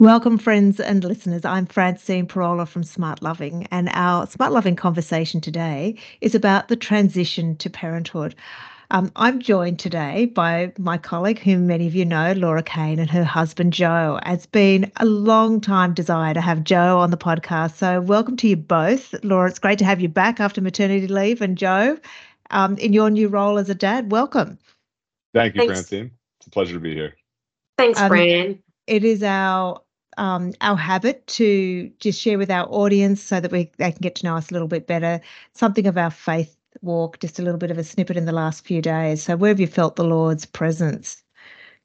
Welcome, friends and listeners. I'm Francine Pirola from Smart Loving, and our Smart Loving conversation today is about the transition to parenthood. Um, I'm joined today by my colleague, whom many of you know, Laura Cain, and her husband, Joe. It's been a long time desire to have Joe on the podcast. So, welcome to you both. Laura, it's great to have you back after maternity leave. And Joe, um, in your new role as a dad, welcome. Thank you, Thanks. Francine. It's a pleasure to be here. Thanks, um, Fran. It is our um, our habit to just share with our audience so that we they can get to know us a little bit better. Something of our faith walk, just a little bit of a snippet in the last few days. So where have you felt the Lord's presence?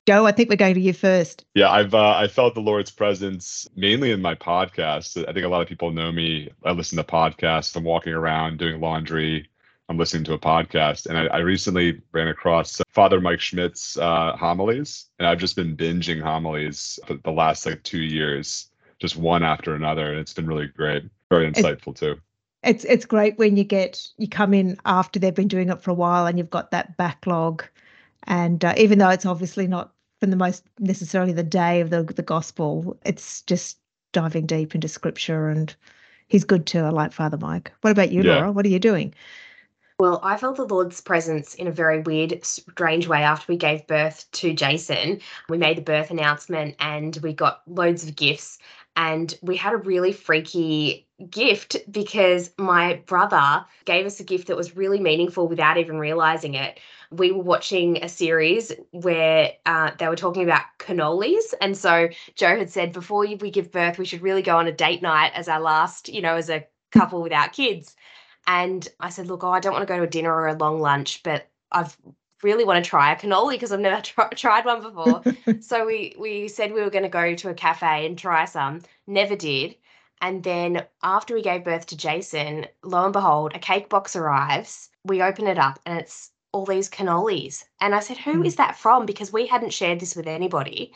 Joe, I think we're going to you first. Yeah, I've uh, I felt the Lord's presence mainly in my podcast. I think a lot of people know me. I listen to podcasts. I'm walking around doing laundry, I'm listening to a podcast, and I, I recently ran across Father Mike Schmitz' uh, homilies, and I've just been binging homilies for the last like two years, just one after another, and it's been really great, very insightful it's, too. It's it's great when you get you come in after they've been doing it for a while, and you've got that backlog, and uh, even though it's obviously not from the most necessarily the day of the the gospel, it's just diving deep into scripture and he's good too. I like Father Mike. What about you, yeah. Laura? What are you doing? Well, I felt the Lord's presence in a very weird, strange way after we gave birth to Jason. We made the birth announcement and we got loads of gifts. And we had a really freaky gift because my brother gave us a gift that was really meaningful without even realizing it. We were watching a series where uh, they were talking about cannolis. And so Joe had said, before we give birth, we should really go on a date night as our last, you know, as a couple without kids. And I said, look, oh, I don't want to go to a dinner or a long lunch, but I've really want to try a cannoli because I've never tr- tried one before. so we we said we were going to go to a cafe and try some. Never did. And then after we gave birth to Jason, lo and behold, a cake box arrives. We open it up and it's all these cannolis. And I said, "Who mm. is that from?" Because we hadn't shared this with anybody.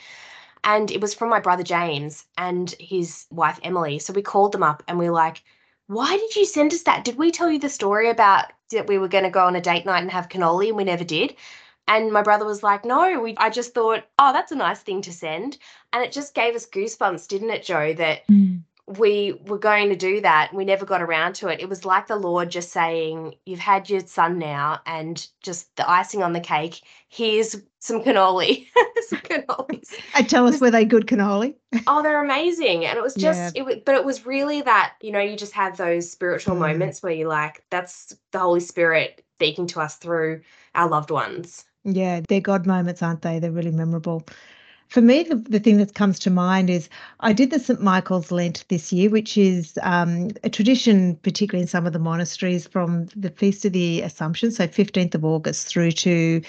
And it was from my brother James and his wife Emily. So we called them up and we are like, why did you send us that? Did we tell you the story about that we were going to go on a date night and have cannoli and we never did? And my brother was like, no, we, I just thought, oh, that's a nice thing to send. And it just gave us goosebumps, didn't it, Joe, that mm we were going to do that. We never got around to it. It was like the Lord just saying, You've had your son now, and just the icing on the cake. Here's some cannoli. some cannolis. And tell us, were they good cannoli? oh, they're amazing. And it was just, yeah. it but it was really that, you know, you just have those spiritual mm. moments where you're like, that's the Holy Spirit speaking to us through our loved ones. Yeah, they're God moments, aren't they? They're really memorable. For me, the, the thing that comes to mind is I did the St. Michael's Lent this year, which is um, a tradition, particularly in some of the monasteries, from the Feast of the Assumption, so 15th of August, through to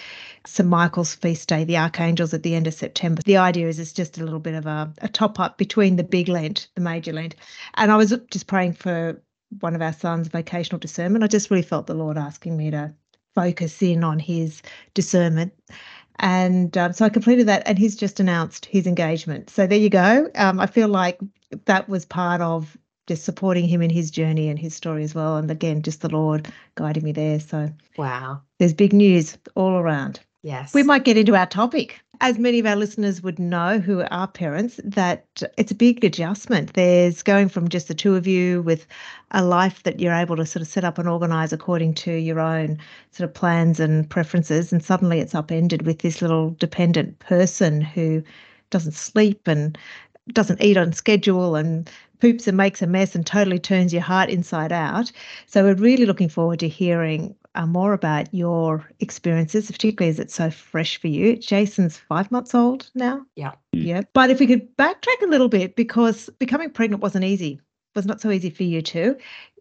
St. Michael's feast day, the Archangels at the end of September. The idea is it's just a little bit of a, a top up between the big Lent, the major Lent. And I was just praying for one of our sons' vocational discernment. I just really felt the Lord asking me to focus in on his discernment and um, so I completed that, and he's just announced his engagement. So there you go. Um, I feel like that was part of just supporting him in his journey and his story as well. And again, just the Lord guiding me there. So wow, there's big news all around. Yes. We might get into our topic. As many of our listeners would know who are parents, that it's a big adjustment. There's going from just the two of you with a life that you're able to sort of set up and organize according to your own sort of plans and preferences. And suddenly it's upended with this little dependent person who doesn't sleep and doesn't eat on schedule and poops and makes a mess and totally turns your heart inside out. So we're really looking forward to hearing uh, more about your experiences, particularly as it's so fresh for you. Jason's five months old now. Yeah. Yeah. But if we could backtrack a little bit, because becoming pregnant wasn't easy, was not so easy for you too.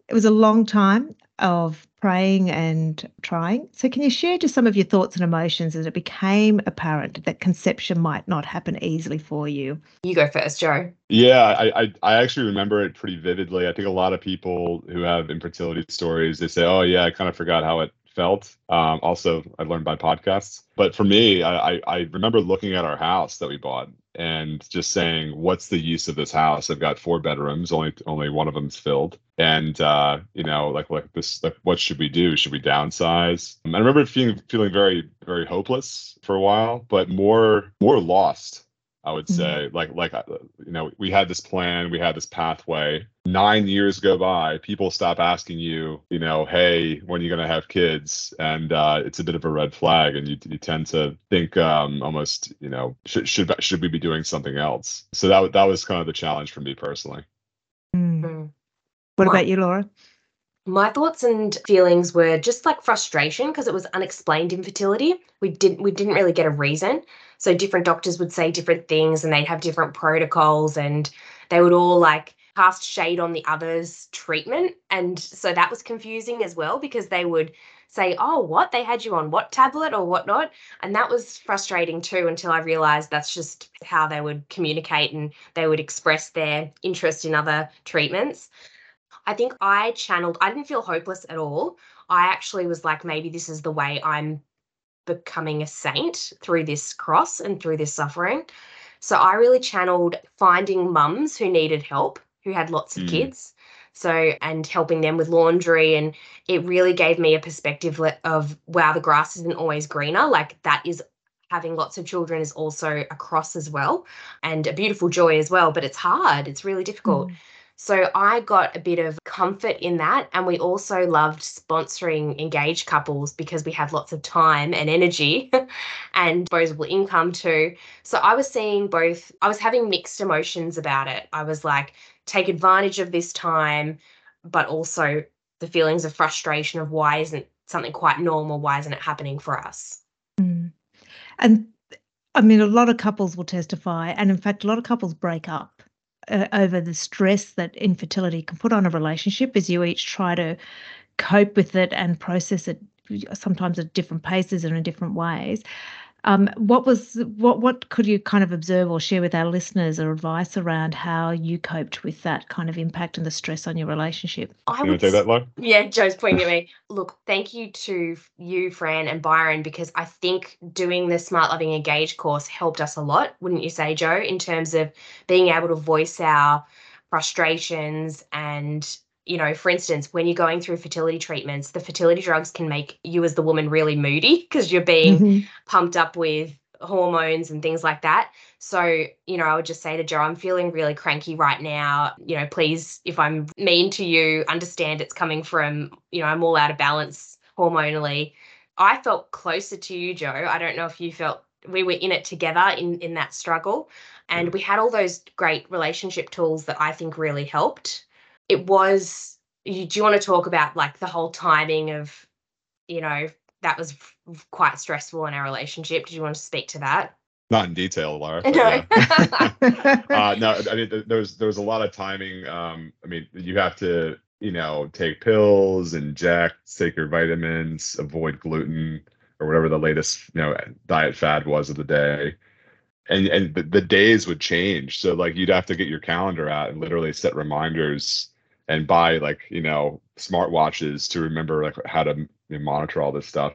It was a long time of praying and trying. So, can you share just some of your thoughts and emotions as it became apparent that conception might not happen easily for you? You go first, Joe. Yeah, I, I, I actually remember it pretty vividly. I think a lot of people who have infertility stories they say, "Oh yeah, I kind of forgot how it felt. Um, also, I learned by podcasts. But for me, I, I remember looking at our house that we bought and just saying, "What's the use of this house? I've got four bedrooms, only only one of them's filled, and uh, you know, like like this, like, what should we do? Should we downsize?" I remember feeling feeling very very hopeless for a while, but more more lost I would say, mm-hmm. like like uh, you know, we had this plan, we had this pathway. Nine years go by, people stop asking you, you know, hey, when are you going to have kids? And uh, it's a bit of a red flag, and you you tend to think um, almost, you know, should should should we be doing something else? So that that was kind of the challenge for me personally. Mm. What about you, Laura? My thoughts and feelings were just like frustration because it was unexplained infertility. We didn't we didn't really get a reason. So different doctors would say different things and they'd have different protocols and they would all like cast shade on the other's treatment. And so that was confusing as well because they would say, oh, what? They had you on what tablet or whatnot? And that was frustrating too until I realized that's just how they would communicate and they would express their interest in other treatments. I think I channeled, I didn't feel hopeless at all. I actually was like, maybe this is the way I'm becoming a saint through this cross and through this suffering. So I really channeled finding mums who needed help, who had lots of mm. kids. So, and helping them with laundry. And it really gave me a perspective of, wow, the grass isn't always greener. Like that is having lots of children is also a cross as well and a beautiful joy as well. But it's hard, it's really difficult. Mm. So I got a bit of comfort in that. And we also loved sponsoring engaged couples because we have lots of time and energy and disposable income too. So I was seeing both, I was having mixed emotions about it. I was like, take advantage of this time, but also the feelings of frustration of why isn't something quite normal? Why isn't it happening for us? Mm. And I mean, a lot of couples will testify, and in fact, a lot of couples break up uh, over the stress that infertility can put on a relationship as you each try to cope with it and process it sometimes at different paces and in different ways. Um, what was what what could you kind of observe or share with our listeners or advice around how you coped with that kind of impact and the stress on your relationship? I you want to that, Laura? Yeah, Joe's pointing at me. Look, thank you to you, Fran and Byron, because I think doing the Smart Loving Engage course helped us a lot, wouldn't you say, Joe, in terms of being able to voice our frustrations and you know, for instance, when you're going through fertility treatments, the fertility drugs can make you as the woman really moody because you're being mm-hmm. pumped up with hormones and things like that. So, you know, I would just say to Joe, I'm feeling really cranky right now. You know, please, if I'm mean to you, understand it's coming from, you know, I'm all out of balance hormonally. I felt closer to you, Joe. I don't know if you felt we were in it together in in that struggle and we had all those great relationship tools that I think really helped it was you, do you want to talk about like the whole timing of you know that was quite stressful in our relationship did you want to speak to that not in detail laura no. Yeah. uh, no i mean there was there was a lot of timing um i mean you have to you know take pills inject take your vitamins avoid gluten or whatever the latest you know diet fad was of the day and and the, the days would change so like you'd have to get your calendar out and literally set reminders and buy like you know smartwatches to remember like how to you know, monitor all this stuff.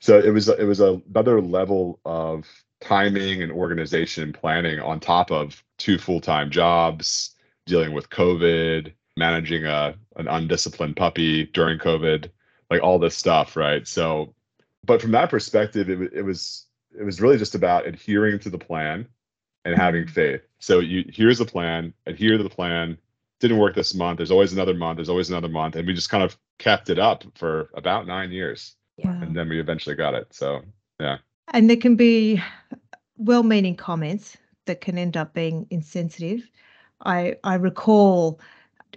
So it was it was a, another level of timing and organization and planning on top of two full-time jobs dealing with covid managing a an undisciplined puppy during covid like all this stuff right? So but from that perspective it, it was it was really just about adhering to the plan and having mm-hmm. faith. So you here's the plan adhere to the plan didn't work this month. There's always another month. There's always another month, and we just kind of kept it up for about nine years, yeah. and then we eventually got it. So yeah. And there can be well-meaning comments that can end up being insensitive. I I recall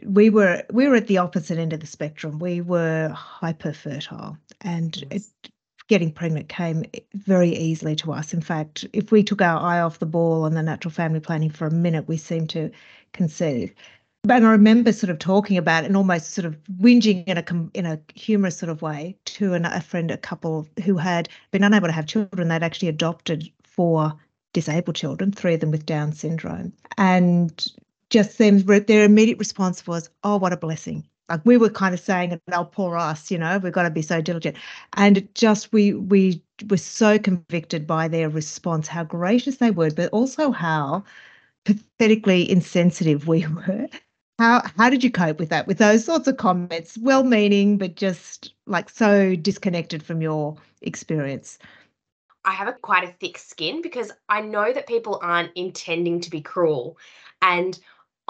we were we were at the opposite end of the spectrum. We were hyper fertile, and yes. it, getting pregnant came very easily to us. In fact, if we took our eye off the ball on the natural family planning for a minute, we seemed to conceive and I remember sort of talking about it and almost sort of whinging in a in a humorous sort of way to an, a friend, a couple who had been unable to have children. They'd actually adopted four disabled children, three of them with Down syndrome, and just them their immediate response was, "Oh, what a blessing!" Like we were kind of saying, "Oh, poor us," you know, we've got to be so diligent, and just we we were so convicted by their response, how gracious they were, but also how pathetically insensitive we were how how did you cope with that? With those sorts of comments, well-meaning, but just like so disconnected from your experience. I have a quite a thick skin because I know that people aren't intending to be cruel. And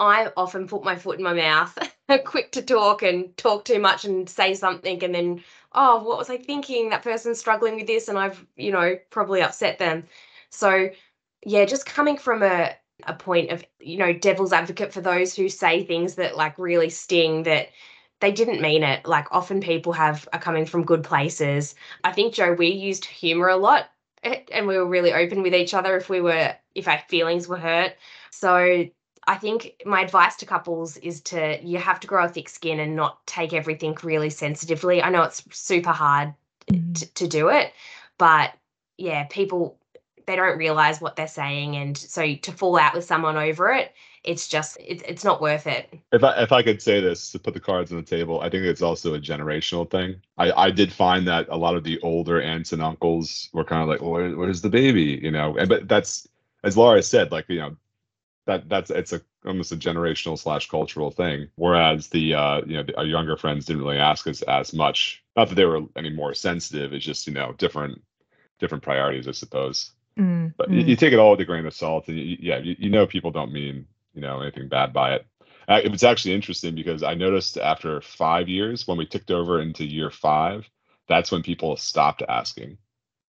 I often put my foot in my mouth, quick to talk and talk too much and say something and then, oh, what was I thinking? That person's struggling with this and I've, you know, probably upset them. So yeah, just coming from a a point of, you know, devil's advocate for those who say things that like really sting that they didn't mean it. Like often people have are coming from good places. I think Joe, we used humor a lot eh, and we were really open with each other if we were if our feelings were hurt. So I think my advice to couples is to you have to grow a thick skin and not take everything really sensitively. I know it's super hard mm. to, to do it, but yeah, people they don't realize what they're saying and so to fall out with someone over it it's just it's, it's not worth it. If i if i could say this to put the cards on the table i think it's also a generational thing. I i did find that a lot of the older aunts and uncles were kind of like well, where, where's the baby? You know? And but that's as laura said like you know that that's it's a almost a generational slash cultural thing. Whereas the uh you know the, our younger friends didn't really ask us as much. Not that they were any more sensitive it's just you know different different priorities i suppose Mm, but mm. You, you, take it all with a grain of salt, and you, yeah, you, you know people don't mean you know anything bad by it. Uh, it was actually interesting because I noticed after five years, when we ticked over into year five, that's when people stopped asking,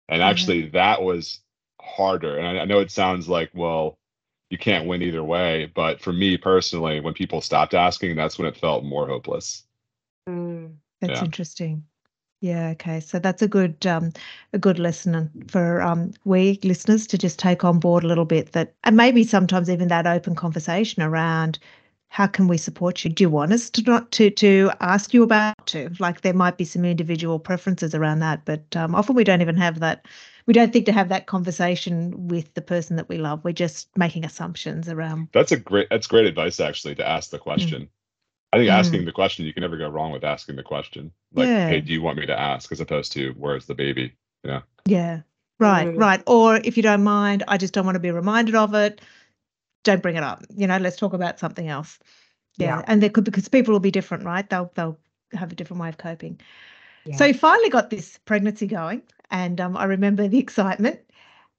and mm-hmm. actually mm-hmm. that was harder. And I, I know it sounds like well, you can't win either way, but for me personally, when people stopped asking, that's when it felt more hopeless. Mm, that's yeah. interesting. Yeah, okay. So that's a good um, a good lesson for um, we listeners to just take on board a little bit that, and maybe sometimes even that open conversation around how can we support you? Do you want us to not to to ask you about to? Like there might be some individual preferences around that, but um, often we don't even have that. We don't think to have that conversation with the person that we love. We're just making assumptions around. That's a great. That's great advice actually to ask the question. Mm. I think mm. asking the question, you can never go wrong with asking the question. Like, yeah. hey, do you want me to ask as opposed to where's the baby? Yeah. Yeah. Right, mm. right. Or if you don't mind, I just don't want to be reminded of it. Don't bring it up. You know, let's talk about something else. Yeah. yeah. And there could because people will be different, right? They'll they'll have a different way of coping. Yeah. So you finally got this pregnancy going. And um, I remember the excitement.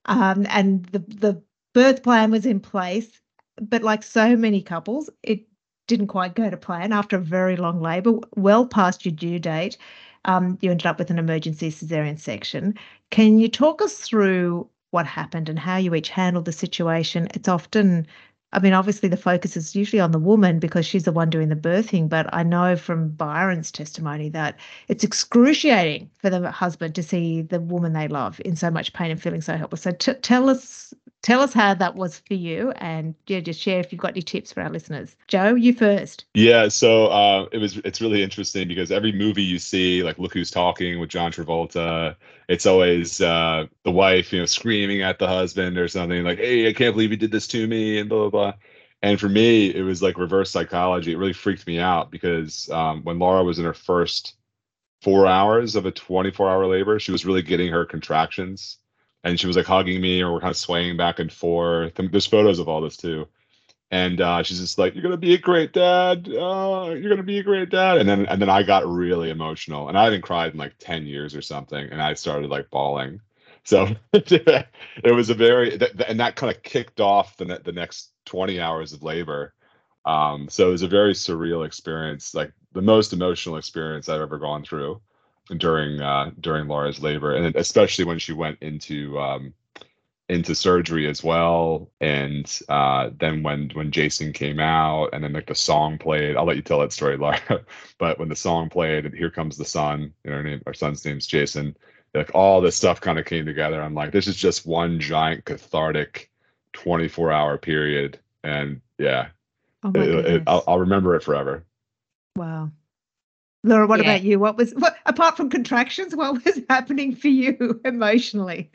Um, and the the birth plan was in place. But like so many couples, it didn't quite go to plan after a very long labour, well past your due date. Um, you ended up with an emergency caesarean section. Can you talk us through what happened and how you each handled the situation? It's often, I mean, obviously the focus is usually on the woman because she's the one doing the birthing, but I know from Byron's testimony that it's excruciating for the husband to see the woman they love in so much pain and feeling so helpless. So t- tell us tell us how that was for you and yeah just share if you've got any tips for our listeners. Joe you first. Yeah so uh, it was it's really interesting because every movie you see like look who's talking with john travolta it's always uh, the wife you know screaming at the husband or something like hey i can't believe you did this to me and blah blah blah. And for me it was like reverse psychology. It really freaked me out because um, when laura was in her first four hours of a 24 hour labor she was really getting her contractions and she was like hugging me or we're kind of swaying back and forth. There's photos of all this too. And uh, she's just like, "You're gonna be a great dad. Uh, you're gonna be a great dad." And then and then I got really emotional, and I hadn't cried in like ten years or something, and I started like bawling. So it was a very and that kind of kicked off the the next 20 hours of labor. Um, so it was a very surreal experience, like the most emotional experience I've ever gone through during uh, during Laura's labor, and especially when she went into um, into surgery as well. And uh, then when when Jason came out, and then like the song played, I'll let you tell that story, Laura. but when the song played, and here comes the sun, you know, our name, our son's name's Jason. Like all this stuff kind of came together. I'm like, this is just one giant cathartic 24 hour period, and yeah, oh it, it, I'll, I'll remember it forever. Wow. Laura, what yeah. about you? What was what apart from contractions, what was happening for you emotionally?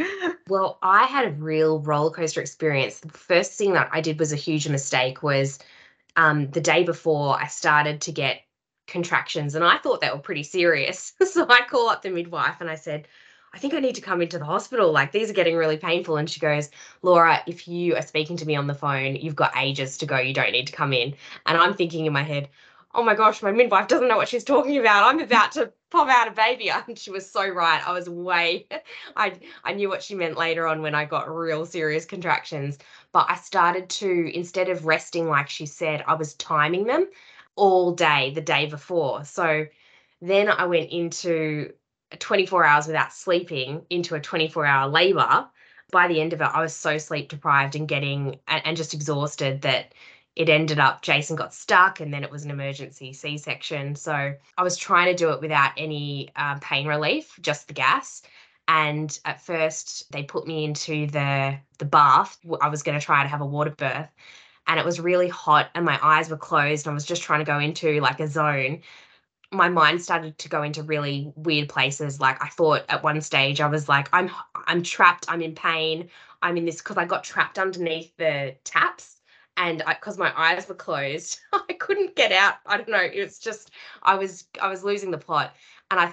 Well, I had a real roller coaster experience. The first thing that I did was a huge mistake was um, the day before I started to get contractions and I thought they were pretty serious. so I call up the midwife and I said, I think I need to come into the hospital. Like these are getting really painful. And she goes, Laura, if you are speaking to me on the phone, you've got ages to go. You don't need to come in. And I'm thinking in my head, oh my gosh, my midwife doesn't know what she's talking about. I'm about to pop out a baby. And she was so right. I was way, I, I knew what she meant later on when I got real serious contractions. But I started to, instead of resting like she said, I was timing them all day the day before. So then I went into 24 hours without sleeping into a 24 hour labor. By the end of it, I was so sleep deprived and getting and, and just exhausted that it ended up Jason got stuck and then it was an emergency C section. So I was trying to do it without any um, pain relief, just the gas. And at first, they put me into the the bath. I was going to try to have a water birth, and it was really hot, and my eyes were closed. And I was just trying to go into like a zone. My mind started to go into really weird places. Like I thought at one stage, I was like, I'm I'm trapped. I'm in pain. I'm in this because I got trapped underneath the taps and because my eyes were closed i couldn't get out. I don't know it was just i was i was losing the plot and i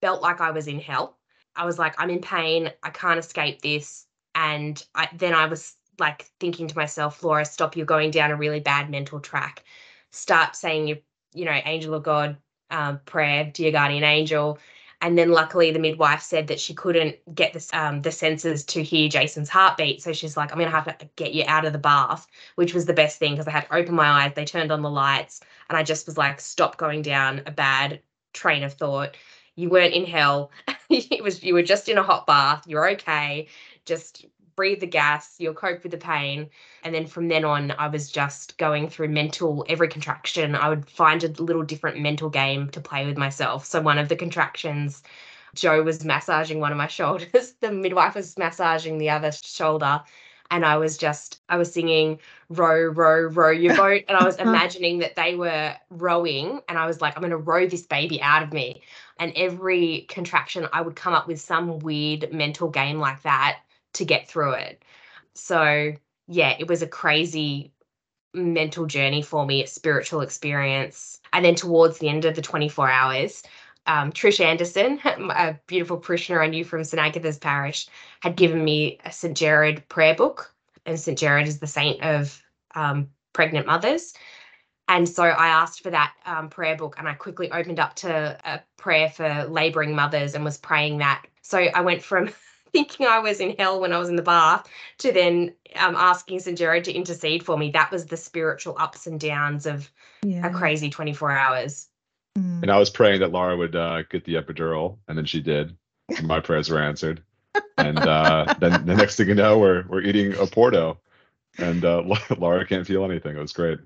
felt like i was in hell. I was like i'm in pain i can't escape this and I, then i was like thinking to myself laura stop you're going down a really bad mental track. Start saying you you know angel of god um, prayer your guardian angel and then luckily the midwife said that she couldn't get the, um, the sensors to hear Jason's heartbeat. So she's like, I'm going to have to get you out of the bath, which was the best thing because I had to open my eyes. They turned on the lights and I just was like, stop going down a bad train of thought. You weren't in hell. it was you were just in a hot bath. You're okay. Just breathe the gas, you'll cope with the pain. And then from then on, I was just going through mental, every contraction, I would find a little different mental game to play with myself. So one of the contractions, Joe was massaging one of my shoulders, the midwife was massaging the other shoulder. And I was just, I was singing, row, row, row your boat. And I was uh-huh. imagining that they were rowing. And I was like, I'm going to row this baby out of me. And every contraction, I would come up with some weird mental game like that to get through it. So, yeah, it was a crazy mental journey for me, a spiritual experience. And then towards the end of the 24 hours, um, Trish Anderson, a beautiful parishioner I knew from St. Agatha's Parish, had given me a St. Gerard prayer book. And St. Gerard is the saint of um, pregnant mothers. And so I asked for that um, prayer book and I quickly opened up to a prayer for labouring mothers and was praying that. So I went from thinking I was in hell when I was in the bath to then um, asking St. Gerard to intercede for me. That was the spiritual ups and downs of yeah. a crazy 24 hours. Mm. And I was praying that Laura would uh, get the epidural, and then she did. And my prayers were answered. And uh, then the next thing you know, we're we're eating a Porto, and uh, Laura can't feel anything. It was great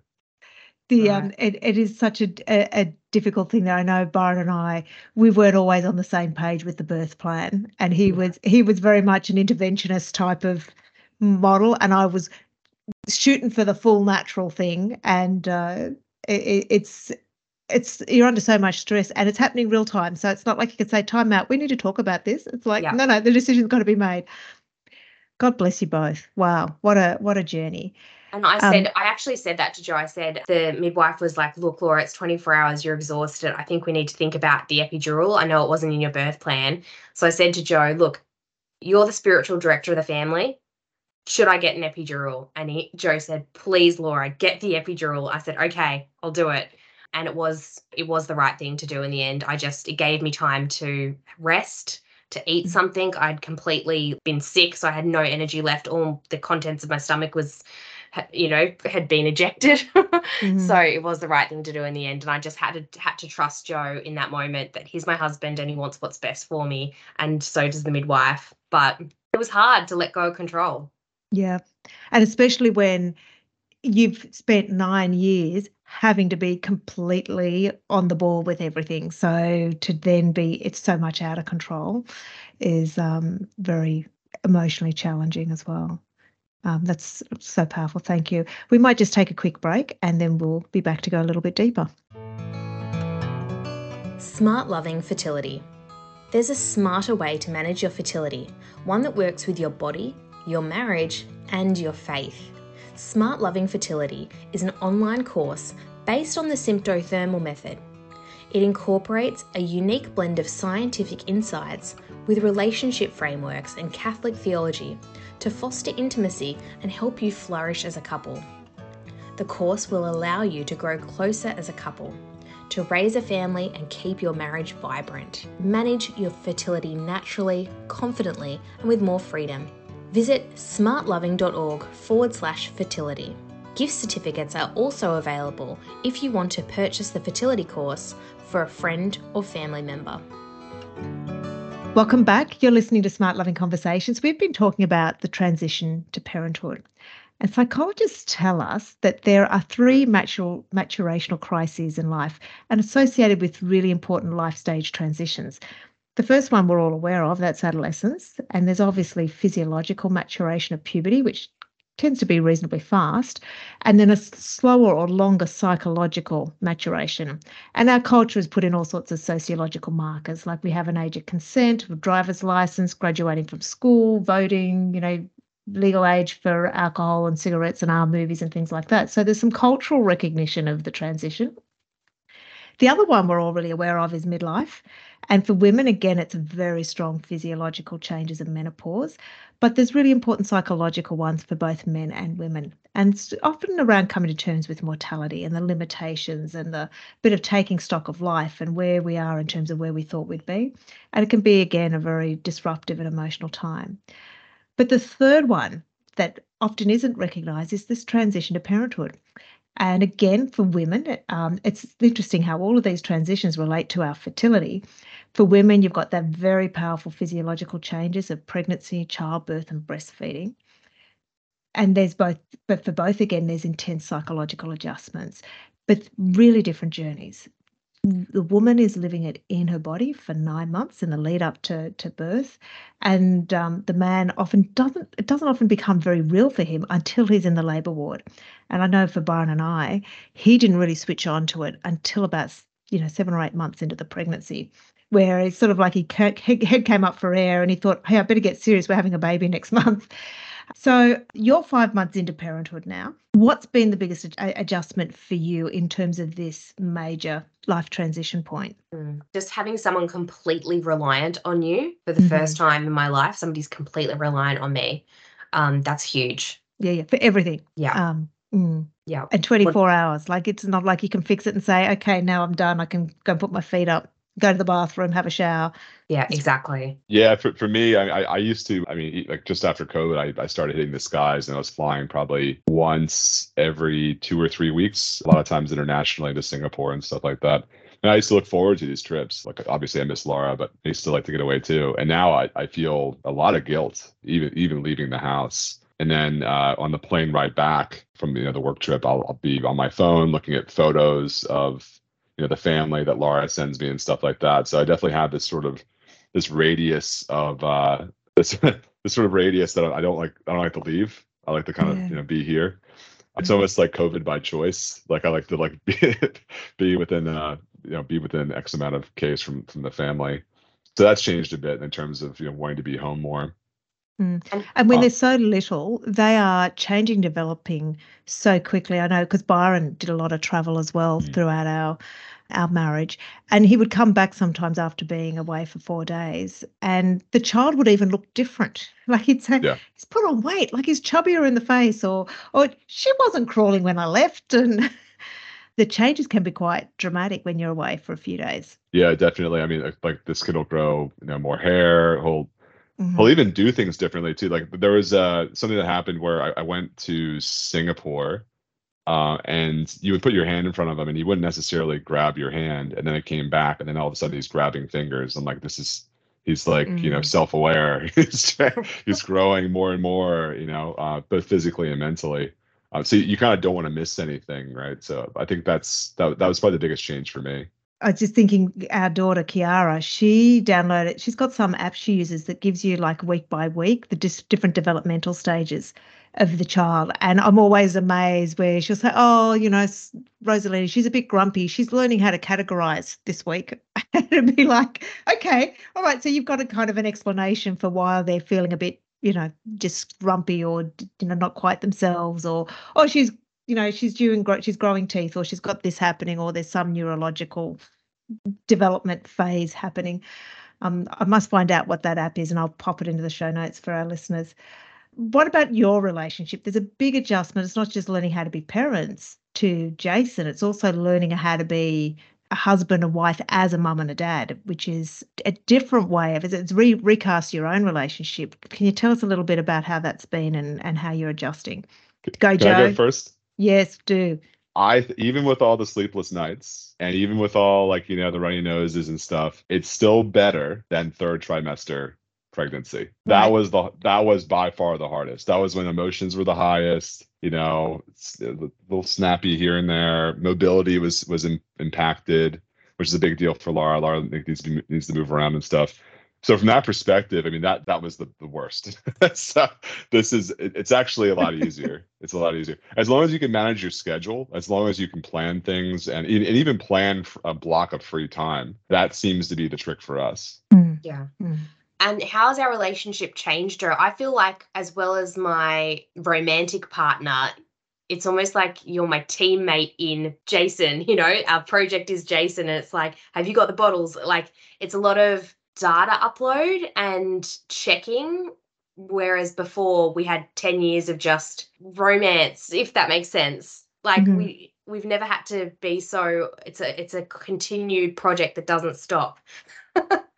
the um it, it is such a, a, a difficult thing that I know Byron and I we weren't always on the same page with the birth plan and he was he was very much an interventionist type of model and I was shooting for the full natural thing and uh it, it's it's you're under so much stress and it's happening real time so it's not like you could say time out we need to talk about this. It's like yeah. no no the decision's got to be made. God bless you both. Wow what a what a journey and I said, um, I actually said that to Joe. I said, the midwife was like, look, Laura, it's 24 hours. You're exhausted. I think we need to think about the epidural. I know it wasn't in your birth plan. So I said to Joe, look, you're the spiritual director of the family. Should I get an epidural? And he, Joe said, please, Laura, get the epidural. I said, okay, I'll do it. And it was it was the right thing to do in the end. I just it gave me time to rest, to eat mm-hmm. something. I'd completely been sick, so I had no energy left. All the contents of my stomach was you know had been ejected. Mm-hmm. so it was the right thing to do in the end. And i just had to had to trust joe in that moment that he's my husband and he wants what's best for me. And so does the midwife. But it was hard to let go of control. Yeah. And especially when you've spent nine years having to be completely on the ball with everything. So to then be it's so much out of control is um, very emotionally challenging as well um, that's so powerful. Thank you. We might just take a quick break and then we'll be back to go a little bit deeper. Smart Loving Fertility. There's a smarter way to manage your fertility, one that works with your body, your marriage, and your faith. Smart Loving Fertility is an online course based on the symptothermal method. It incorporates a unique blend of scientific insights with relationship frameworks and Catholic theology to foster intimacy and help you flourish as a couple. The course will allow you to grow closer as a couple, to raise a family and keep your marriage vibrant. Manage your fertility naturally, confidently, and with more freedom. Visit smartloving.org forward slash fertility. Gift certificates are also available if you want to purchase the fertility course for a friend or family member. Welcome back. You're listening to Smart Loving Conversations. We've been talking about the transition to parenthood. And psychologists tell us that there are three mature, maturational crises in life and associated with really important life stage transitions. The first one we're all aware of, that's adolescence. And there's obviously physiological maturation of puberty, which tends to be reasonably fast, and then a slower or longer psychological maturation. And our culture has put in all sorts of sociological markers, like we have an age of consent, driver's license, graduating from school, voting, you know, legal age for alcohol and cigarettes and our movies and things like that. So there's some cultural recognition of the transition. The other one we're all really aware of is midlife. And for women, again, it's very strong physiological changes in menopause, but there's really important psychological ones for both men and women. And it's often around coming to terms with mortality and the limitations and the bit of taking stock of life and where we are in terms of where we thought we'd be. And it can be, again, a very disruptive and emotional time. But the third one that often isn't recognised is this transition to parenthood. And again, for women, um, it's interesting how all of these transitions relate to our fertility. For women, you've got that very powerful physiological changes of pregnancy, childbirth, and breastfeeding. And there's both, but for both, again, there's intense psychological adjustments, but really different journeys. The woman is living it in her body for nine months in the lead up to, to birth and um, the man often doesn't it doesn't often become very real for him until he's in the labor ward. And i know for byron and i he didn't really switch on to it until about you know seven or eight months into the pregnancy where it's sort of like he head came up for air and he thought hey i better get serious we're having a baby next month so you're five months into parenthood now. What's been the biggest ad- adjustment for you in terms of this major life transition point? Mm. Just having someone completely reliant on you for the mm-hmm. first time in my life, somebody's completely reliant on me. Um, that's huge. Yeah, yeah, for everything. Yeah. Um, mm. Yeah. And 24 what, hours. Like it's not like you can fix it and say, okay, now I'm done. I can go and put my feet up go to the bathroom, have a shower. Yeah, exactly. Yeah, for, for me, I, I used to, I mean, like just after COVID, I, I started hitting the skies and I was flying probably once every two or three weeks, a lot of times internationally to Singapore and stuff like that. And I used to look forward to these trips. Like obviously I miss Laura, but I used to like to get away too. And now I, I feel a lot of guilt, even even leaving the house. And then uh, on the plane ride back from you know the work trip, I'll, I'll be on my phone looking at photos of you know the family that Laura sends me and stuff like that. So I definitely have this sort of this radius of uh this this sort of radius that I don't like I don't like to leave. I like to kind yeah. of you know be here. It's mm-hmm. almost like COVID by choice. Like I like to like be be within uh you know be within X amount of case from from the family. So that's changed a bit in terms of you know wanting to be home more. Mm. And when uh, they're so little, they are changing, developing so quickly. I know because Byron did a lot of travel as well mm. throughout our our marriage, and he would come back sometimes after being away for four days, and the child would even look different. Like he'd say, yeah. "He's put on weight, like he's chubbier in the face," or "or she wasn't crawling when I left," and the changes can be quite dramatic when you're away for a few days. Yeah, definitely. I mean, like this kid will grow, you know, more hair. He'll Mm-hmm. He'll even do things differently too. Like there was uh, something that happened where I, I went to Singapore, uh, and you would put your hand in front of him, and he wouldn't necessarily grab your hand, and then it came back, and then all of a sudden he's grabbing fingers. I'm like, this is he's like mm-hmm. you know mm. self-aware. he's he's growing more and more, you know, uh, both physically and mentally. Uh, so you kind of don't want to miss anything, right? So I think that's that that was probably the biggest change for me. I was just thinking our daughter Kiara, she downloaded, she's got some app she uses that gives you like week by week the dis- different developmental stages of the child. And I'm always amazed where she'll say, Oh, you know, Rosalina, she's a bit grumpy. She's learning how to categorize this week. and it'd be like, okay, all right. So you've got a kind of an explanation for why they're feeling a bit, you know, just grumpy or, you know, not quite themselves or, oh, she's you know she's doing she's growing teeth or she's got this happening or there's some neurological development phase happening um, i must find out what that app is and i'll pop it into the show notes for our listeners what about your relationship there's a big adjustment it's not just learning how to be parents to jason it's also learning how to be a husband and wife as a mum and a dad, which is a different way of it's re- recast your own relationship. Can you tell us a little bit about how that's been and, and how you're adjusting? Go, Can Joe. I go first? Yes, do. I even with all the sleepless nights and even with all like you know the runny noses and stuff, it's still better than third trimester pregnancy. That Right. was the that was by far the hardest. That was when emotions were the highest. You know, a little snappy here and there. Mobility was was im- impacted, which is a big deal for Laura. Laura needs to needs to move around and stuff. So from that perspective, I mean that that was the, the worst. so this is it- it's actually a lot easier. it's a lot easier as long as you can manage your schedule, as long as you can plan things and, and even plan a block of free time. That seems to be the trick for us. Mm, Yeah. mm. And how's our relationship changed, Joe? I feel like, as well as my romantic partner, it's almost like you're my teammate in Jason. You know, our project is Jason, and it's like, have you got the bottles? Like, it's a lot of data upload and checking. Whereas before we had 10 years of just romance, if that makes sense. Like Mhm. we we've never had to be so it's a it's a continued project that doesn't stop.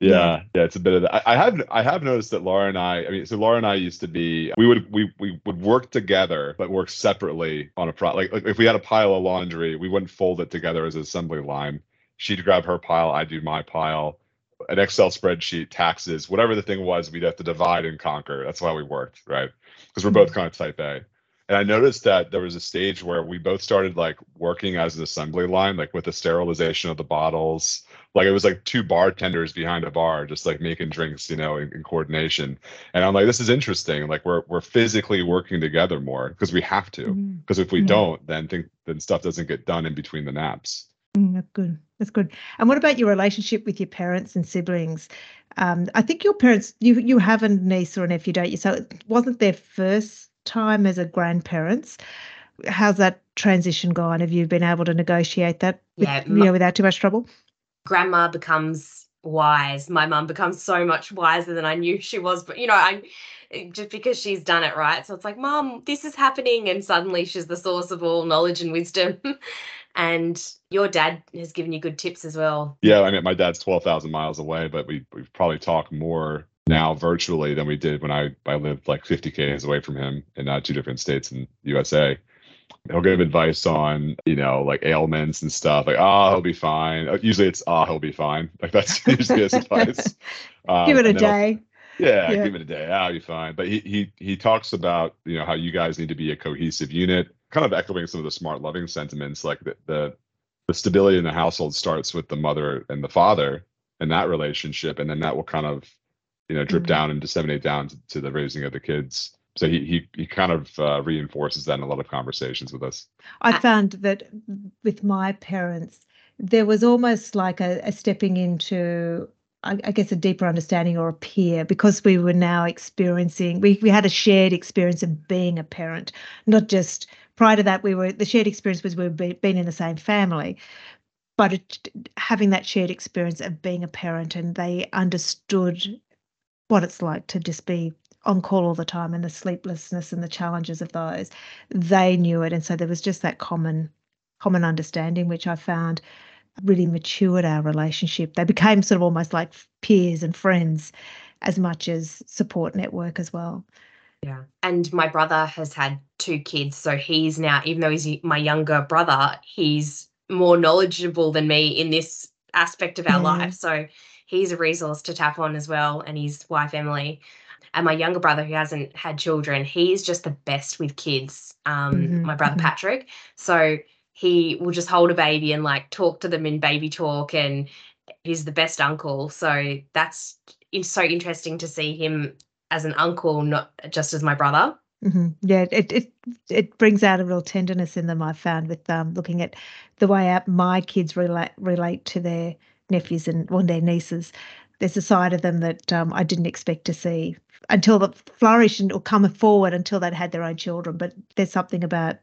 Yeah, yeah, it's a bit of that. I, I have I have noticed that Laura and I, I mean, so Laura and I used to be we would we we would work together but work separately on a pro like, like if we had a pile of laundry, we wouldn't fold it together as an assembly line. She'd grab her pile, I'd do my pile. An Excel spreadsheet, taxes, whatever the thing was, we'd have to divide and conquer. That's why we worked, right? Because we're both kind of type A. And I noticed that there was a stage where we both started like working as an assembly line, like with the sterilization of the bottles, like it was like two bartenders behind a bar just like making drinks you know in, in coordination and i'm like this is interesting like we're we're physically working together more because we have to mm-hmm. because if we Yeah. don't then think then stuff doesn't get done in between the naps mm, that's good. That's good. And what about your relationship with your parents and siblings? Um, I think your parents, you you have a niece or a nephew, don't you? So it wasn't their first time as a grandparents. How's that transition gone? Have you been able to negotiate that? With, Yeah, you know, without too much trouble. grandma becomes wise. My mum becomes so much wiser than I knew she was. But you know, I'm just because she's done it right. So it's like, Mum, this is happening, and suddenly she's the source of all knowledge and wisdom. and your dad has given you good tips as well. yeah i mean my dad's 12000 miles away but we we probably talk more now virtually than we did when i i lived like 50 k's away from him in uh, two different states in the usa he'll give advice on you know like ailments and stuff like oh he'll be fine Uh, usually it's oh he'll be fine like that's usually his advice Um, Give it a and then I'll- day. Yeah, Yeah. give it a day. I'll be fine. But he he he talks about you know how you guys need to be a cohesive unit, kind of echoing some of the smart loving sentiments, like the the, the stability in the household starts with the mother and the father and that relationship, and then that will kind of you know drip Mhm. down and disseminate down to, to the raising of the kids. So he he he kind of uh, reinforces that in a lot of conversations with us. I found that with my parents, there was almost like a, a stepping into, I, I guess, a deeper understanding or a peer because we were now experiencing, we, we had a shared experience of being a parent, not just prior to that, we were, the shared experience was we've been in the same family. But it, having that shared experience of being a parent, and they understood what it's like to just be on call all the time and the sleeplessness and the challenges of those they knew it and so there was just that common common understanding which i found really matured our relationship they became sort of almost like peers and friends as much as support network as well Yeah. And my brother has had two kids. So he's now, even though he's my younger brother, he's more knowledgeable than me in this aspect of our Yeah. life. So he's a resource to tap on as well. And his wife, Emily. And my younger brother, who hasn't had children, he's just the best with kids. Um, Mhm, My brother, mhm. Patrick. So he will just hold a baby and like talk to them in baby talk. And he's the best uncle. So that's it's so interesting to see him as an uncle, not just as my brother. hmm Yeah, it it it brings out a real tenderness in them. I found with um, looking at the way out my kids relate relate to their nephews and well, their nieces. There's a side of them that um, I didn't expect to see until the flourishing or come forward until they'd had their own children. But there's something about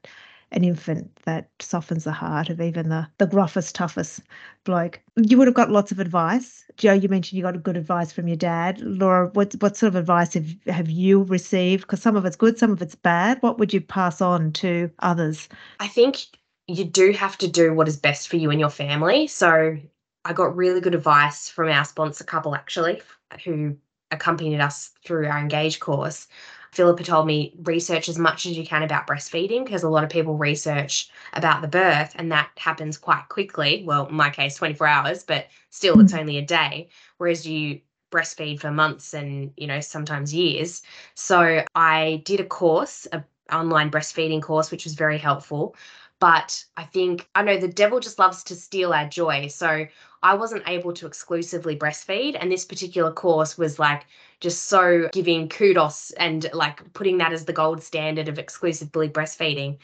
an infant that softens the heart of even the the gruffest, toughest bloke. You would have got lots of advice. Joe, you mentioned you got good advice from your dad. Laura, what what sort of advice have have you received? Because some of it's good, some of it's bad. What would you pass on to others? I think you do have to do what is best for you and your family. So I got really good advice from our sponsor couple actually, who accompanied us through our Engage course. Philippa told me research as much as you can about breastfeeding because a lot of people research about the birth and that happens quite quickly. Well, in my case, 24 hours, but still, it's mm. only a day. Whereas you breastfeed for months and, you know, sometimes years. So I did a course, a online breastfeeding course, which was very helpful. But I think, I know the devil just loves to steal our joy. So I wasn't able to exclusively breastfeed. And this particular course was like just so giving kudos and like putting that as the gold standard of exclusively breastfeeding.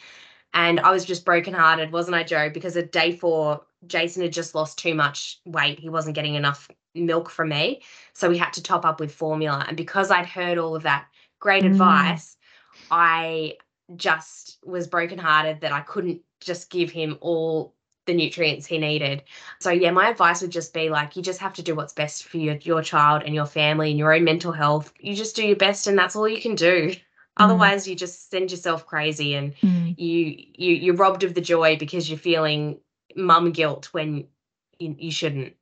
And I was just brokenhearted, wasn't I, Joe? Because at day four, Jason had just lost too much weight. He wasn't getting enough milk from me. So we had to top up with formula. And because I'd heard all of that great mm. advice, I just was brokenhearted that I couldn't just give him all the nutrients he needed. So yeah, my advice would just be like you just have to do what's best for your your child and your family and your own mental health. You just do your best and that's all you can do. Mm. Otherwise you just send yourself crazy and mm. you you you're robbed of the joy because you're feeling mum guilt when you, you shouldn't.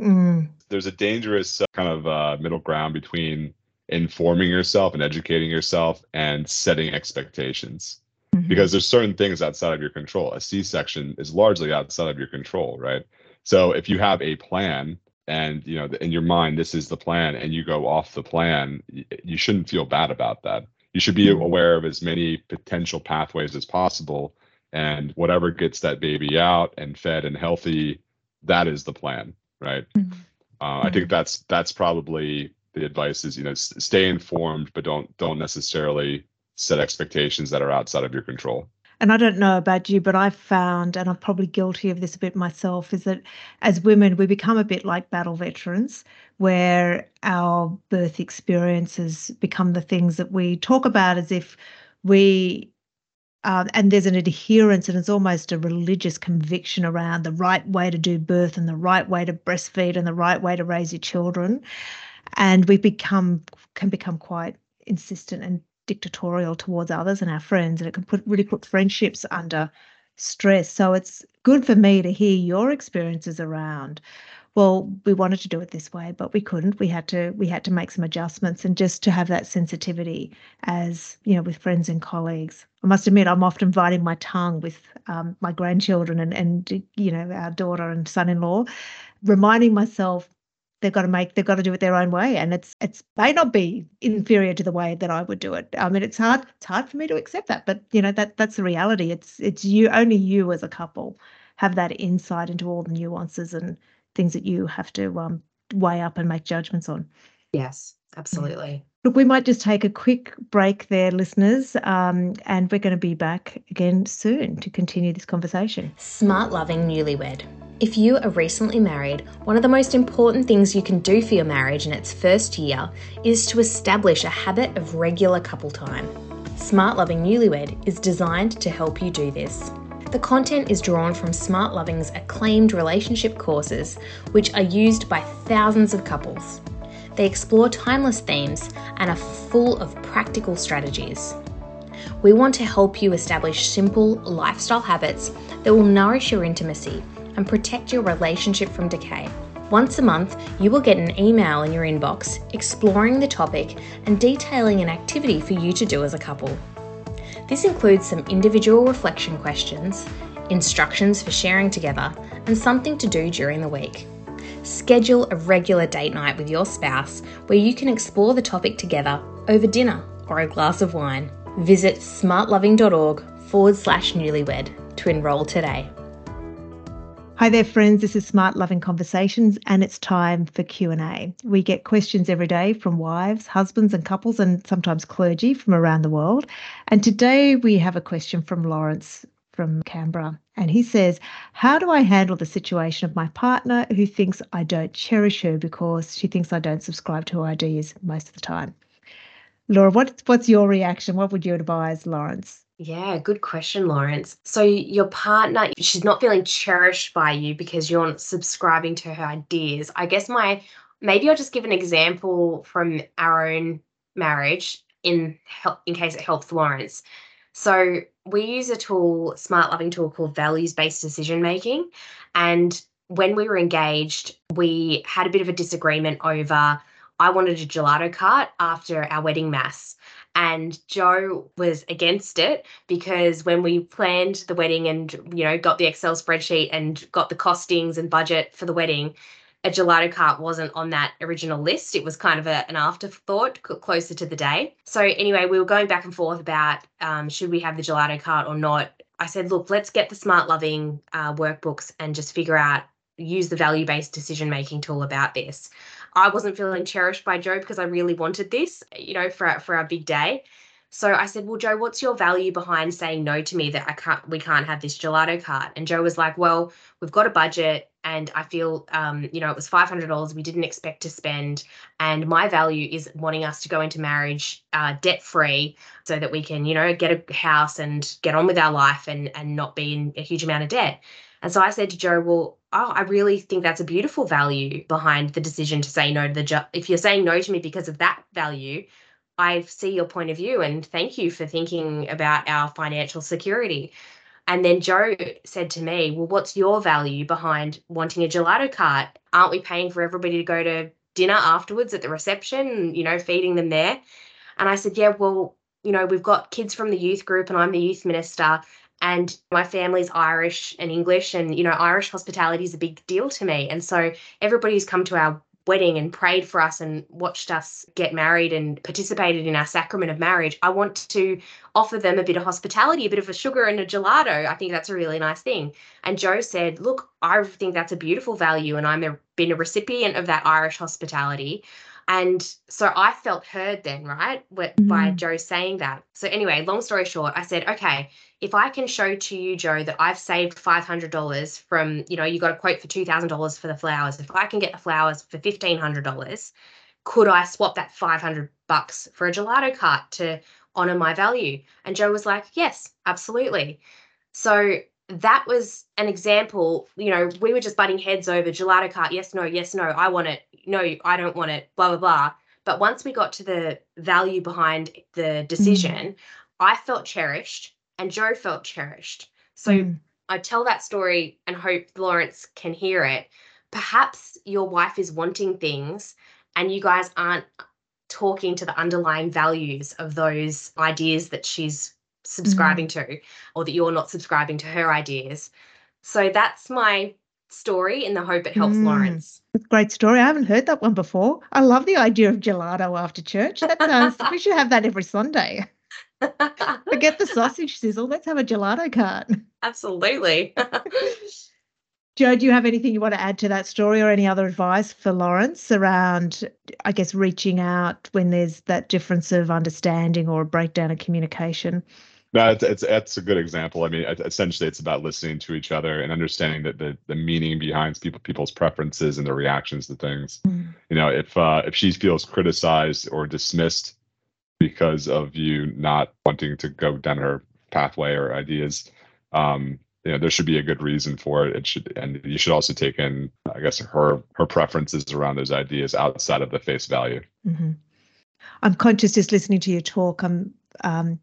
Mm. There's a dangerous uh, kind of uh, middle ground between informing yourself and educating yourself and setting expectations. Because there's certain things outside of your control a c-section is largely outside of your control right so if you have a plan and you know in your mind this is the plan and you go off the plan you shouldn't feel bad about that you should be mm-hmm. aware of as many potential pathways as possible and whatever gets that baby out and fed and healthy that is the plan right mm-hmm. uh, i think mm-hmm. that's that's probably the advice is you know stay informed but don't don't necessarily set expectations that are outside of your control. And I don't know about you, but I've found, and I'm probably guilty of this a bit myself, is that as women, we become a bit like battle veterans, where our birth experiences become the things that we talk about as if we, um, and there's an adherence, and it's almost a religious conviction around the right way to do birth and the right way to breastfeed and the right way to raise your children. And we become can become quite insistent and dictatorial towards others and our friends and it can put really put friendships under stress. So it's good for me to hear your experiences around well we wanted to do it this way but we couldn't. We had to we had to make some adjustments and just to have that sensitivity as you know with friends and colleagues. I must admit i'm often biting my tongue with um, my grandchildren and and you know our daughter and son-in-law reminding myself they've got to make they've got to do it their own way and it's it's may not be inferior to the way that i would do it. I mean it's hard it's hard for me to accept that but you know that that's the reality. It's it's you only you as a couple have that insight into all the nuances and things that you have to um, weigh up and make judgments on. Yes absolutely. Look, we might just take a quick break there, listeners, um, and we're going to be back again soon to continue this conversation. Smart loving newlywed. If you are recently married, one of the most important things you can do for your marriage in its first year is to establish a habit of regular couple time. Smart Loving Newlywed is designed to help you do this. The content is drawn from Smart Loving's acclaimed relationship courses, which are used by thousands of couples. They explore timeless themes and are full of practical strategies. We want to help you establish simple lifestyle habits that will nourish your intimacy and protect your relationship from decay. Once a month, you will get an email in your inbox exploring the topic and detailing an activity for you to do as a couple. This includes some individual reflection questions, instructions for sharing together, and something to do during the week. Schedule a regular date night with your spouse where you can explore the topic together over dinner or a glass of wine. Visit smartloving.org forward slash newlywed to enrol today. Hi there friends, this is Smart Loving Conversations and it's time for Q&A. We get questions every day from wives, husbands and couples and sometimes clergy from around the world. And today we have a question from Lawrence from Canberra and he says, "How do I handle the situation of my partner who thinks I don't cherish her because she thinks I don't subscribe to her ideas most of the time?" Laura, what, what's your reaction? What would you advise Lawrence? Yeah, good question, Lawrence. So your partner, she's not feeling cherished by you because you're not subscribing to her ideas. I guess my maybe I'll just give an example from our own marriage in in case it helps Lawrence. So we use a tool, smart loving tool called values based decision making. And when we were engaged, we had a bit of a disagreement over I wanted a gelato cart after our wedding mass. And Joe was against it because when we planned the wedding and, you know, got the Excel spreadsheet and got the costings and budget for the wedding, a gelato cart wasn't on that original list. It was kind of a, an afterthought closer to the day. So, anyway, we were going back and forth about um, should we have the gelato cart or not. I said, look, let's get the smart loving uh, workbooks and just figure out, use the value based decision making tool about this. I wasn't feeling cherished by Joe because I really wanted this, you know, for, for our big day. So I said, "Well, Joe, what's your value behind saying no to me that I can't we can't have this gelato cart?" And Joe was like, "Well, we've got a budget and I feel um, you know, it was $500 we didn't expect to spend and my value is wanting us to go into marriage uh, debt free so that we can, you know, get a house and get on with our life and and not be in a huge amount of debt." And so I said to Joe, "Well, oh, I really think that's a beautiful value behind the decision to say no to the job. If you're saying no to me because of that value, I see your point of view and thank you for thinking about our financial security. And then Joe said to me, Well, what's your value behind wanting a gelato cart? Aren't we paying for everybody to go to dinner afterwards at the reception, you know, feeding them there? And I said, Yeah, well, you know, we've got kids from the youth group and I'm the youth minister and my family's Irish and English and you know Irish hospitality is a big deal to me and so everybody who's come to our wedding and prayed for us and watched us get married and participated in our sacrament of marriage, I want to offer them a bit of hospitality, a bit of a sugar and a gelato. I think that's a really nice thing. And Joe said, Look, I think that's a beautiful value, and a, been a recipient of that Irish hospitality. And so I felt heard then, right? By mm-hmm. Joe saying that. So, anyway, long story short, I said, okay, if I can show to you, Joe, that I've saved $500 from, you know, you got a quote for $2,000 for the flowers. If I can get the flowers for $1,500, could I swap that 500 bucks for a gelato cart to honor my value? And Joe was like, yes, absolutely. So that was an example, you know, we were just butting heads over gelato cart. Yes, no, yes, no, I want it. No, I don't want it, blah, blah, blah. But once we got to the value behind the decision, mm. I felt cherished and Joe felt cherished. So mm. I tell that story and hope Lawrence can hear it. Perhaps your wife is wanting things and you guys aren't talking to the underlying values of those ideas that she's subscribing mm. to or that you're not subscribing to her ideas. So that's my story in the hope it helps mm. Lawrence. Great story. I haven't heard that one before. I love the idea of gelato after church. That sounds we should have that every Sunday. Forget the sausage sizzle. Let's have a gelato cart. Absolutely. Joe, do you have anything you want to add to that story or any other advice for Lawrence around, I guess, reaching out when there's that difference of understanding or a breakdown of communication? No, it's, it's that's a good example. I mean, essentially, it's about listening to each other and understanding that the the meaning behind people people's preferences and their reactions to things. Mm. You know, if uh, if she feels criticized or dismissed because of you not wanting to go down her pathway or ideas, um, you know, there should be a good reason for it. It should, and you should also take in, I guess, her her preferences around those ideas outside of the face value. Mm-hmm. I'm conscious just listening to your talk. I'm um,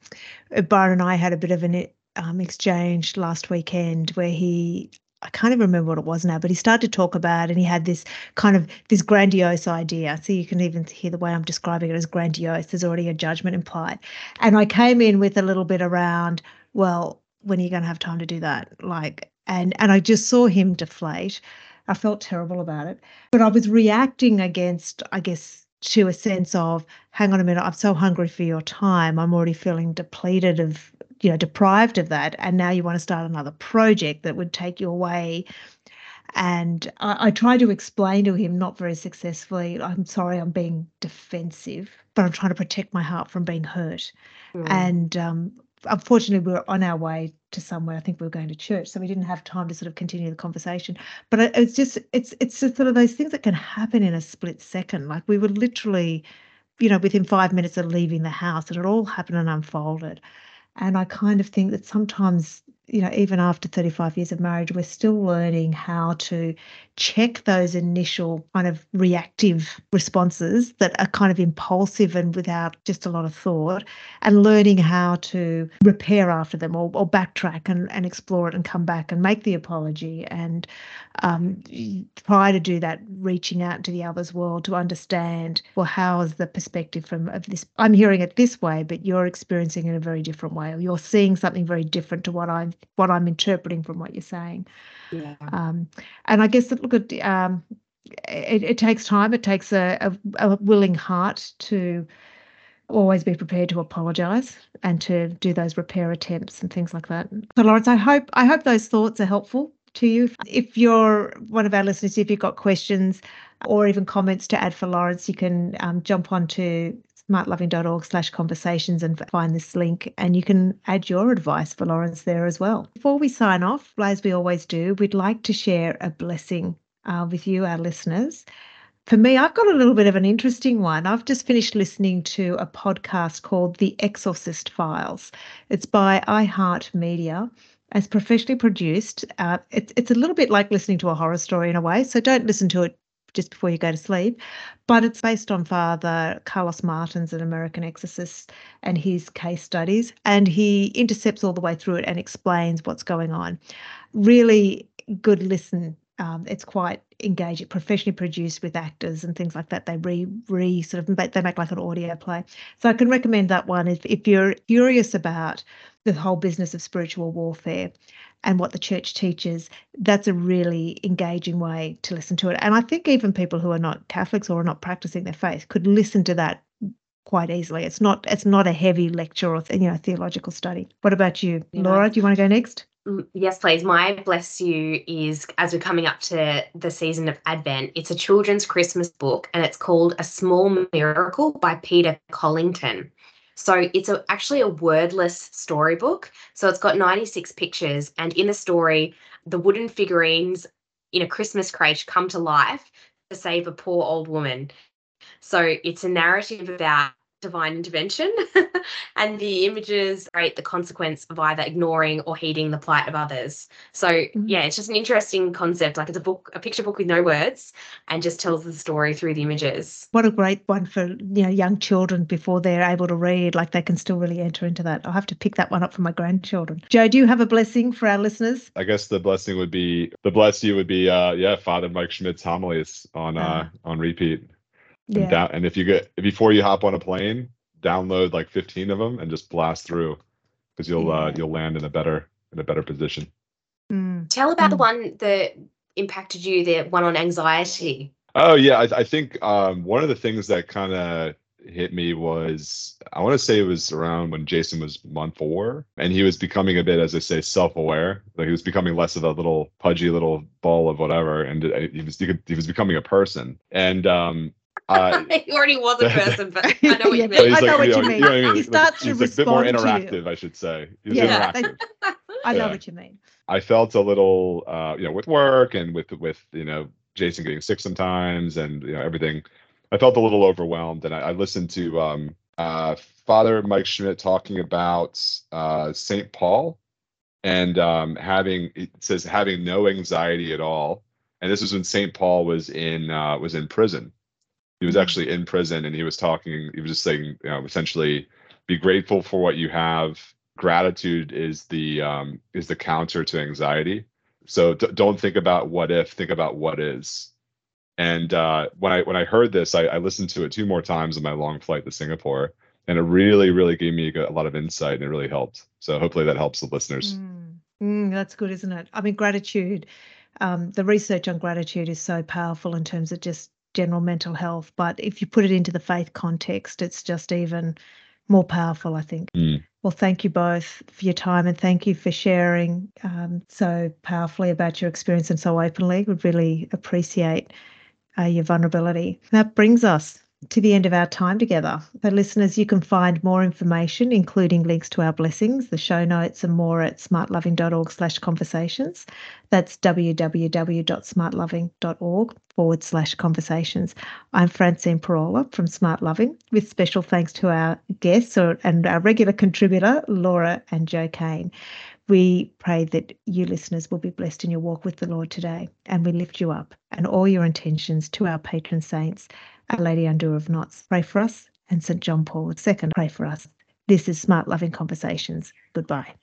Byron and I had a bit of an um, exchange last weekend where he I can't even remember what it was now, but he started to talk about and he had this kind of this grandiose idea. So you can even hear the way I'm describing it as grandiose. There's already a judgment implied. And I came in with a little bit around, well, when are you going to have time to do that? Like, and and I just saw him deflate. I felt terrible about it. But I was reacting against, I guess, to a sense of, hang on a minute, I'm so hungry for your time. I'm already feeling depleted of, you know, deprived of that. And now you want to start another project that would take you away. And I, I tried to explain to him, not very successfully, I'm sorry, I'm being defensive, but I'm trying to protect my heart from being hurt. Mm. And um, unfortunately we were on our way to somewhere. I think we were going to church so we didn't have time to sort of continue the conversation. But it's just it's it's just sort of those things that can happen in a split second. Like we were literally you know within five minutes of leaving the house it all happened and unfolded. And i kind of think that sometimes you know, even after 35 years of marriage, we're still learning how to check those initial kind of reactive responses that are kind of impulsive and without just a lot of thought, and learning how to repair after them or, or backtrack and, and explore it and come back and make the apology and um, try to do that, reaching out to the other's world to understand, well, how is the perspective from of this? I'm hearing it this way, but you're experiencing it in a very different way, or you're seeing something very different to what I'm what I'm interpreting from what you're saying. Yeah. Um, and I guess that at um, it, it takes time. It takes a, a, a willing heart to always be prepared to apologize and to do those repair attempts and things like that. So Lawrence, I hope I hope those thoughts are helpful to you. If you're one of our listeners, if you've got questions or even comments to add for Lawrence, you can um, jump onto smartloving.org slash conversations and find this link and you can add your advice for Lawrence there as well. Before we sign off, as we always do, we'd like to share a blessing uh, with you, our listeners. For me, I've got a little bit of an interesting one. I've just finished listening to a podcast called The Exorcist Files. It's by iHeartMedia. It's professionally produced. Uh, it's it's a little bit like listening to a horror story in a way. So don't listen to it just before you go to sleep. But it's based on Father Carlos Martins, an American exorcist, and his case studies. And he intercepts all the way through it and explains what's going on. Really good listen. Um, it's quite engaging, professionally produced with actors and things like that. They re re sort of they make like an audio play. So I can recommend that one if if you're curious about the whole business of spiritual warfare and what the church teaches, that's a really engaging way to listen to it. And I think even people who are not Catholics or are not practicing their faith could listen to that quite easily. It's not it's not a heavy lecture or you know theological study. What about you. Laura? Do you want to go next? Mm, yes, please. My bless you is as we're coming up to the season of Advent. It's a children's Christmas book and it's called A Small Miracle by Peter Collington. So it's a, actually a wordless storybook. So it's got 96 pictures, and in the story, the wooden figurines in a Christmas crate come to life to save a poor old woman. So it's a narrative about divine intervention and the images rate the consequence of either ignoring or heeding the plight of others. So mm-hmm. yeah it's just an interesting concept like it's a book a picture book with no words and just tells the story through the images. What a great one for you know young children before they're able to read like they can still really enter into that. I'll have to pick that one up for my grandchildren. Joe do you have a blessing for our listeners? I guess the blessing would be the bless you would be uh yeah father mike Schmitz' homilies on uh ah. on repeat and, yeah. down, and if you get before you hop on a plane, download like 15 of them and just blast through because you'll uh, yeah. uh, you'll land in a better in a better position. Mm. Tell about mm. the one that impacted you, the one on anxiety. Oh yeah, I, I think um, one of the things that kind of hit me was I want to say it was around when Jason was month four, and he was becoming a bit, as I say, self-aware. Like he was becoming less of a little pudgy little ball of whatever, and he was he was becoming a person. And um, uh, he already was a person, but I know what you mean. I know what you mean. You know what I mean. He starts he's to a bit more interactive, I should say. He's yeah, interactive. I know yeah. what you mean. I felt a little, uh, you know, with work and with with you know Jason getting sick sometimes, and you know everything. I felt a little overwhelmed, and I, I listened to um, uh, Father Mike Schmitz talking about uh, Saint Paul and um, having it says having no anxiety at all. And this was when Saint Paul was in uh, was in prison he was actually in prison and he was talking he was just saying you know essentially be grateful for what you have. Gratitude is the um, is the counter to anxiety. So d- don't think about what if think about what is. And uh, when i when i heard this I, I, listened to it two more times on my long flight to singapore and it really really gave me a, a lot of insight and it really helped. So hopefully that helps the listeners. Mm. Mm, that's good isn't it? I mean gratitude um, the research on gratitude is so powerful in terms of just general mental health. But if you put it into the faith context, it's just even more powerful, I think. Mm. Well, thank you both for your time and thank you for sharing um, so powerfully about your experience and so openly. Would really appreciate uh, your vulnerability. That brings us to the end of our time together. For listeners, you can find more information, including links to our blessings, the show notes, and more at smartloving.org slash conversations. That's www.smartloving.org forward slash conversations. I'm Francine Pirola from Smart Loving, with special thanks to our guests or, and our regular contributor, Laura and Joe Cain. We pray that you listeners will be blessed in your walk with the Lord today, and we lift you up and all your intentions to our patron saints, Our Lady Undoer of Knots. Pray for us, and St. John Paul II, pray for us. This is Smart Loving Conversations. Goodbye.